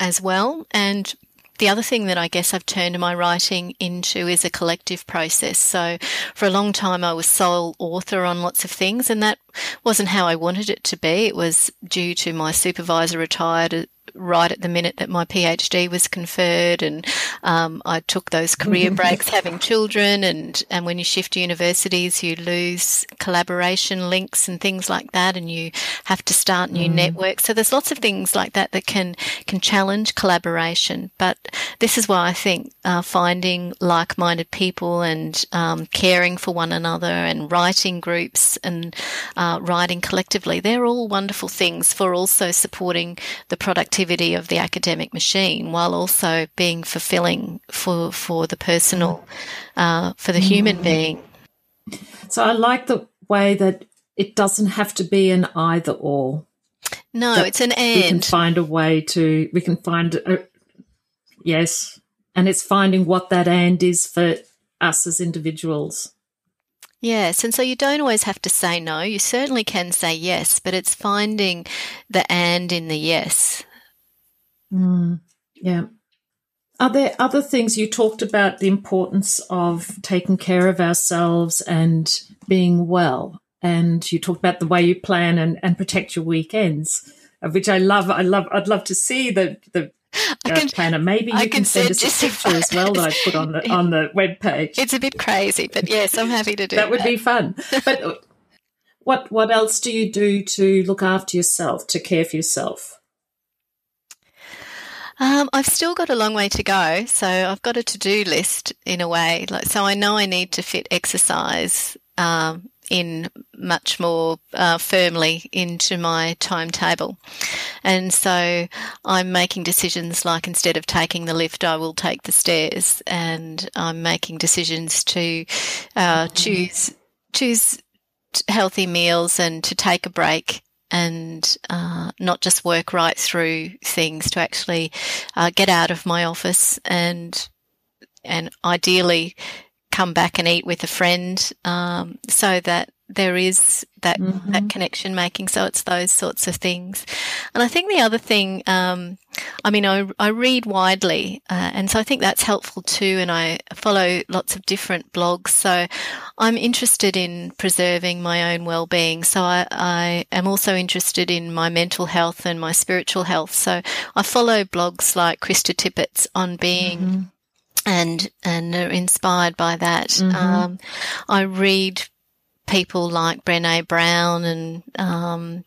as well. And the other thing that I guess I've turned my writing into is a collective process. So for a long time, I was sole author on lots of things, and that wasn't how I wanted it to be. It was due to my supervisor retired right at the minute that my PhD was conferred, and um, I took those career breaks having children. And, and when you shift universities, you lose collaboration links and things like that, and you have to start new mm. networks. So there's lots of things like that that can can challenge collaboration. But this is why I think uh, finding like-minded people and um, caring for one another and writing groups and uh, writing collectively, they're all wonderful things for also supporting the productivity activity of the academic machine while also being fulfilling for, for the personal, uh, for the human mm. being. So I like the way that it doesn't have to be an either or. No, it's an and. We can find a way to, we can find, a, yes, and it's finding what that and is for us as individuals. Yes, and so you don't always have to say no. You certainly can say yes, but it's finding the and in the yes. Mm, yeah. Are there other things you talked about the importance of taking care of ourselves and being well? And you talked about the way you plan and, and protect your weekends, which I love. I love. I'd love to see the the I can, planner. Maybe you I can, send us a picture as well that I put on the on the web page. It's a bit crazy, but yes, I'm happy to do that. That would be fun. But what what else do you do to look after yourself, to care for yourself? Um, I've still got a long way to go, so I've got a to-do list in a way. Like, so I know I need to fit exercise um, in much more uh, firmly into my timetable, and so I'm making decisions like instead of taking the lift, I will take the stairs, and I'm making decisions to uh, choose choose healthy meals and to take a break and uh, not just work right through things to actually uh, get out of my office and and ideally come back and eat with a friend um, so that there is that mm-hmm. that connection making. So it's those sorts of things. And I think the other thing, um, I mean, I, I read widely, uh, and so I think that's helpful too. And I follow lots of different blogs. So I'm interested in preserving my own well-being. So I, I am also interested in my mental health and my spiritual health. So I follow blogs like Krista Tippett's on being. Mm-hmm and and are inspired by that. Mm-hmm. Um, I read people like Brené Brown and um,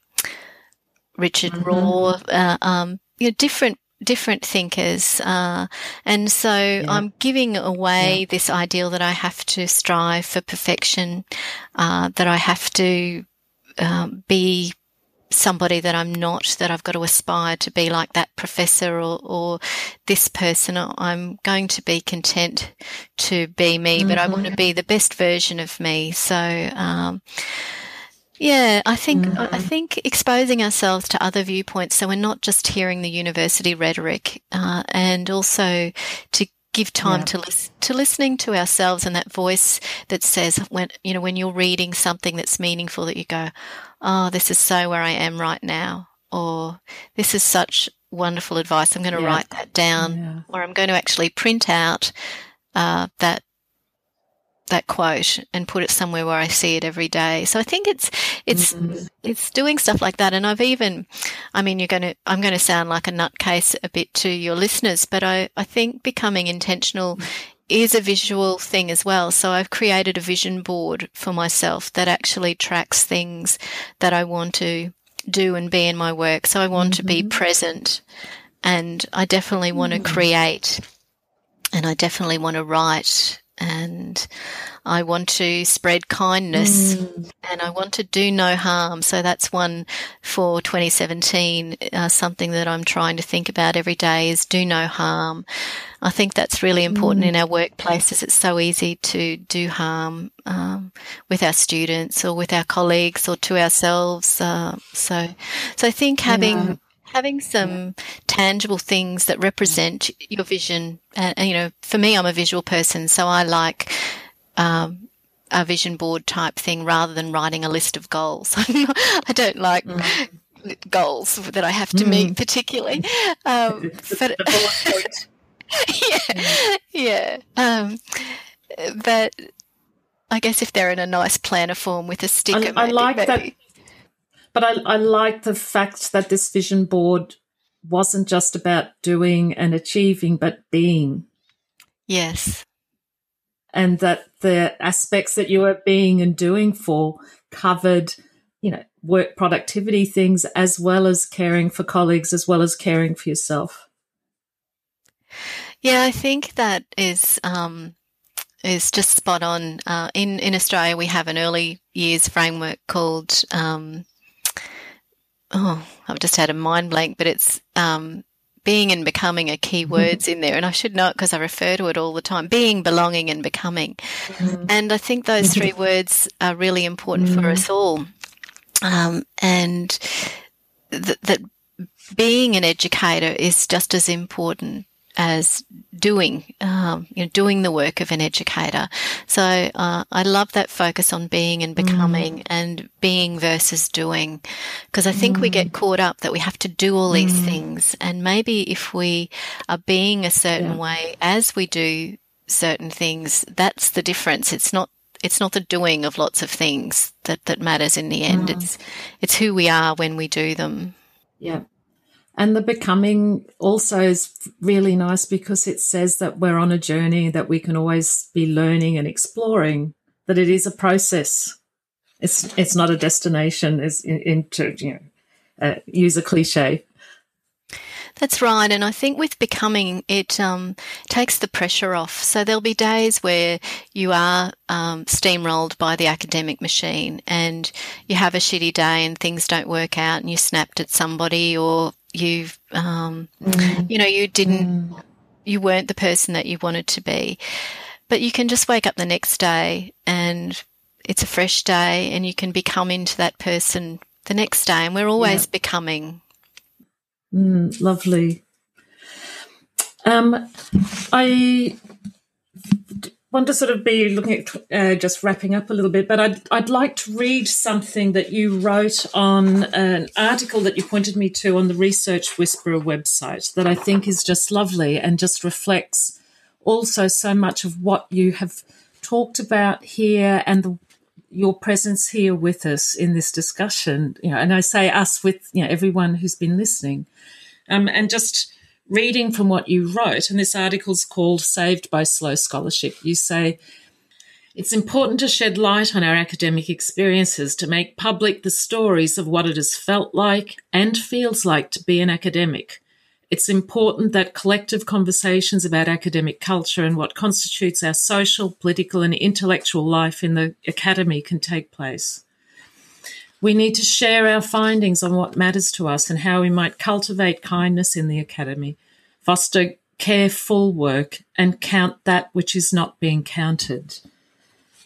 Richard mm-hmm. Rohr, uh, um, you know, different different thinkers, uh, and so yeah. I'm giving away yeah. this ideal that I have to strive for perfection, uh, that I have to um, be somebody that I'm not, that I've got to aspire to be like that professor or, or this person. I'm going to be content to be me, mm-hmm. but I want to mm-hmm. be the best version of me. So, um, yeah, I think mm-hmm. I think exposing ourselves to other viewpoints, so we're not just hearing the university rhetoric, uh, and also to give time yeah. to lis- to listening to ourselves and that voice that says when you know when you're reading something that's meaningful that you go oh, this is so where I am right now, or this is such wonderful advice. I'm going to yeah. write that down, yeah. or I'm going to actually print out uh, that that quote and put it somewhere where I see it every day. So I think it's it's mm-hmm. it's doing stuff like that. And I've even, I mean, you're going to I'm going to sound like a nutcase a bit to your listeners, but I I think becoming intentional is a visual thing as well. So I've created a vision board for myself that actually tracks things that I want to do and be in my work. So I want mm-hmm. to be mm-hmm. present and I definitely want to create and I definitely want to write and I want to spread kindness mm. and I want to do no harm. So that's one for 2017. Uh, something that I'm trying to think about every day is do no harm. I think that's really important mm. in our workplaces. It's so easy to do harm um, with our students or with our colleagues or to ourselves. Uh, so, so I think having yeah having some tangible things that represent your vision. And, and, you know, for me, I'm a visual person, so I like um, a vision board type thing rather than writing a list of goals. I don't like. Mm. Goals that I have to mm. meet, particularly, um, but yeah, yeah. Um, but I guess if they're in a nice planner form with a sticker, I, I like maybe. that but I, I like the fact that this vision board wasn't just about doing and achieving, but being. Yes. And that the aspects that you were being and doing for covered, you know, work productivity things as well as caring for colleagues, as well as caring for yourself. Yeah, I think that is um, is just spot on. Uh, in in Australia, we have an early years framework called um, oh, I've just had a mind blank, but it's um, being and becoming are key mm-hmm. words in there. And I should know it because I refer to it all the time being, belonging, and becoming. Mm-hmm. And I think those three words are really important mm-hmm. for us all. Um, and th- that being an educator is just as important as doing, um, you know, doing the work of an educator. So uh, I love that focus on being and becoming, mm. and being versus doing, because I think mm. we get mm. caught up that we have to do all these mm. things, and maybe if we are being a certain yeah. way as we do certain things, that's the difference. It's not it's not the doing of lots of things that that matters in the end. Mm. It's it's who we are when we do them. Yeah. And the becoming also is really nice because it says that we're on a journey, that we can always be learning and exploring, that it is a process. It's, it's not a destination, is into, you know, uh, use a cliche. That's right. And I think with becoming, it um, takes the pressure off. So there'll be days where you are um, steamrolled by the academic machine and you have a shitty day and things don't work out and you snapped at somebody or you've, um, mm. you know, you didn't, mm. you weren't the person that you wanted to be. But you can just wake up the next day and it's a fresh day and you can become into that person the next day. And we're always yeah. becoming. Mm, lovely. Um, I want to sort of be looking at uh, just wrapping up a little bit, but I'd, I'd like to read something that you wrote on an article that you pointed me to on the Research Whisperer website that I think is just lovely and just reflects also so much of what you have talked about here and the, your presence here with us in this discussion. You know, and I say us with you know everyone who's been listening, um, and just reading from what you wrote, and this article is called Saved by Slow Scholarship, you say, it's important to shed light on our academic experiences to make public the stories of what it has felt like and feels like to be an academic. It's important that collective conversations about academic culture and what constitutes our social, political, and intellectual life in the academy can take place. We need to share our findings on what matters to us and how we might cultivate kindness in the Academy, foster careful work, and count that which is not being counted.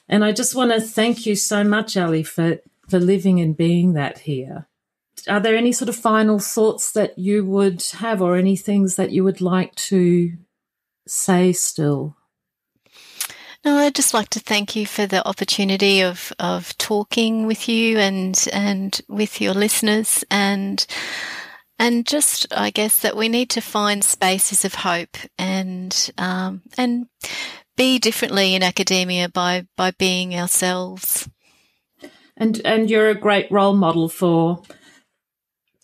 And I just want to thank you so much, Ali, for, for living and being that here. Are there any sort of final thoughts that you would have or any things that you would like to say still? No, I'd just like to thank you for the opportunity of, of talking with you and and with your listeners and and just I guess that we need to find spaces of hope and um, and be differently in academia by by being ourselves. And and you're a great role model for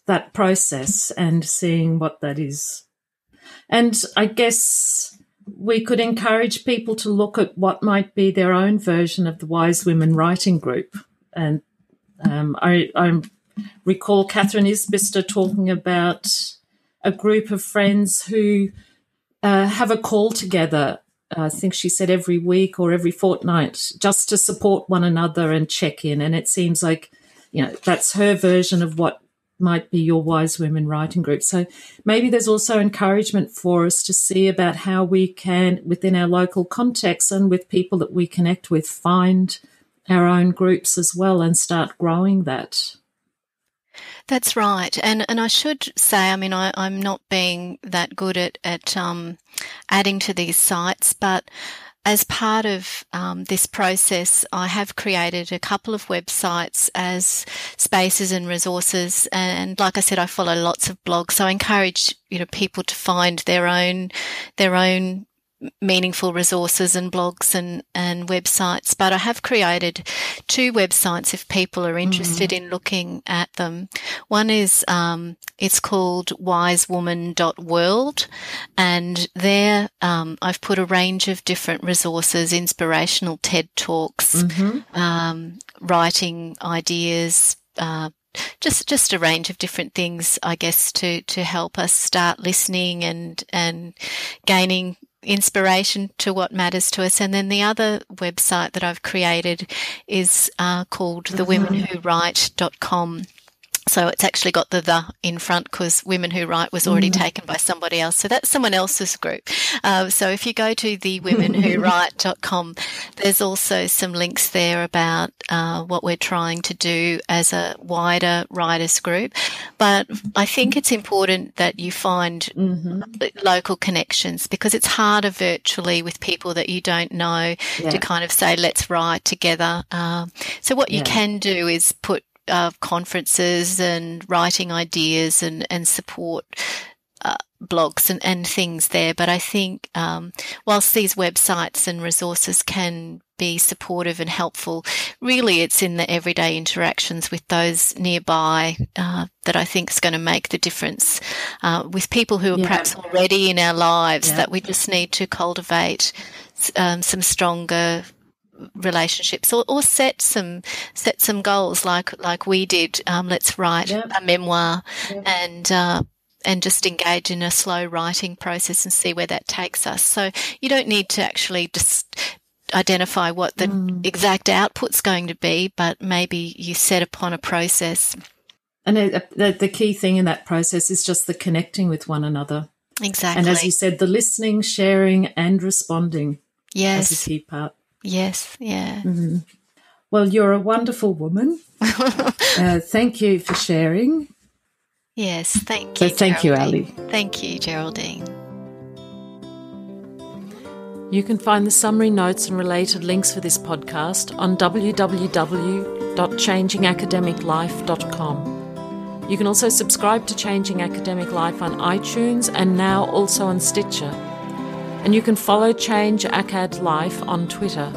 that process and seeing what that is. And I guess we could encourage people to look at what might be their own version of the Wise Women Writing Group. And um, I, I, recall Katherine Isbister talking about a group of friends who uh, have a call together. I think she said every week or every fortnight, just to support one another and check in. And it seems like, you know, that's her version of what might be your Wise Women Writing Group. So maybe there's also encouragement for us to see about how we can, within our local context and with people that we connect with, find our own groups as well and start growing that. That's right, and and I should say, I mean, I, I'm not being that good at at um, adding to these sites, but as part of um, this process, I have created a couple of websites as spaces and resources. And like I said, I follow lots of blogs, so I encourage you know people to find their own their own meaningful resources and blogs and, and websites. But I have created two websites if people are interested mm. in looking at them. One is, um, it's called wisewoman.world and there, um, I've put a range of different resources, inspirational TED talks, mm-hmm. um, writing ideas, uh, just just a range of different things, I guess, to to help us start listening and and gaining inspiration to what matters to us. And then the other website that I've created is uh, called mm-hmm. thewomenwhowrite.com. So it's actually got the the in front because Women Who Write was already mm. taken by somebody else. So that's someone else's group. Uh, so if you go to the womenwhowrite.com, there's also some links there about uh, what we're trying to do as a wider writers group. But I think it's important that you find mm-hmm. local connections because it's harder virtually with people that you don't know yeah. to kind of say, let's write together. Uh, so what yeah. you can do is put uh, conferences and writing ideas and, and support uh, blogs and, and things there. But I think um, whilst these websites and resources can be supportive and helpful, really it's in the everyday interactions with those nearby uh, that I think is going to make the difference. Uh, with people who are yeah. perhaps already in our lives, yeah. that we just need to cultivate um, some stronger relationships or, or set some set some goals like like we did um, let's write yep. a memoir yep. and uh, and just engage in a slow writing process and see where that takes us. So you don't need to actually just identify what the mm. exact output's going to be, but maybe you set upon a process. And the, the key thing in that process is just the connecting with one another. Exactly. And as you said, the listening, sharing, and responding. Yes. As a key part. Yes, yeah. Mm-hmm. Well, you're a wonderful woman. uh, thank you for sharing. Yes, thank you. So thank Geraldine. you, Ali. Thank you, Geraldine. You can find the summary notes and related links for this podcast on www.changingacademiclife.com. You can also subscribe to Changing Academic Life on iTunes and now also on Stitcher. And you can follow Change Acad Life on Twitter.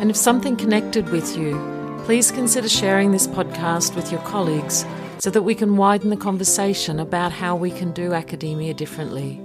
And if something connected with you, please consider sharing this podcast with your colleagues so that we can widen the conversation about how we can do academia differently.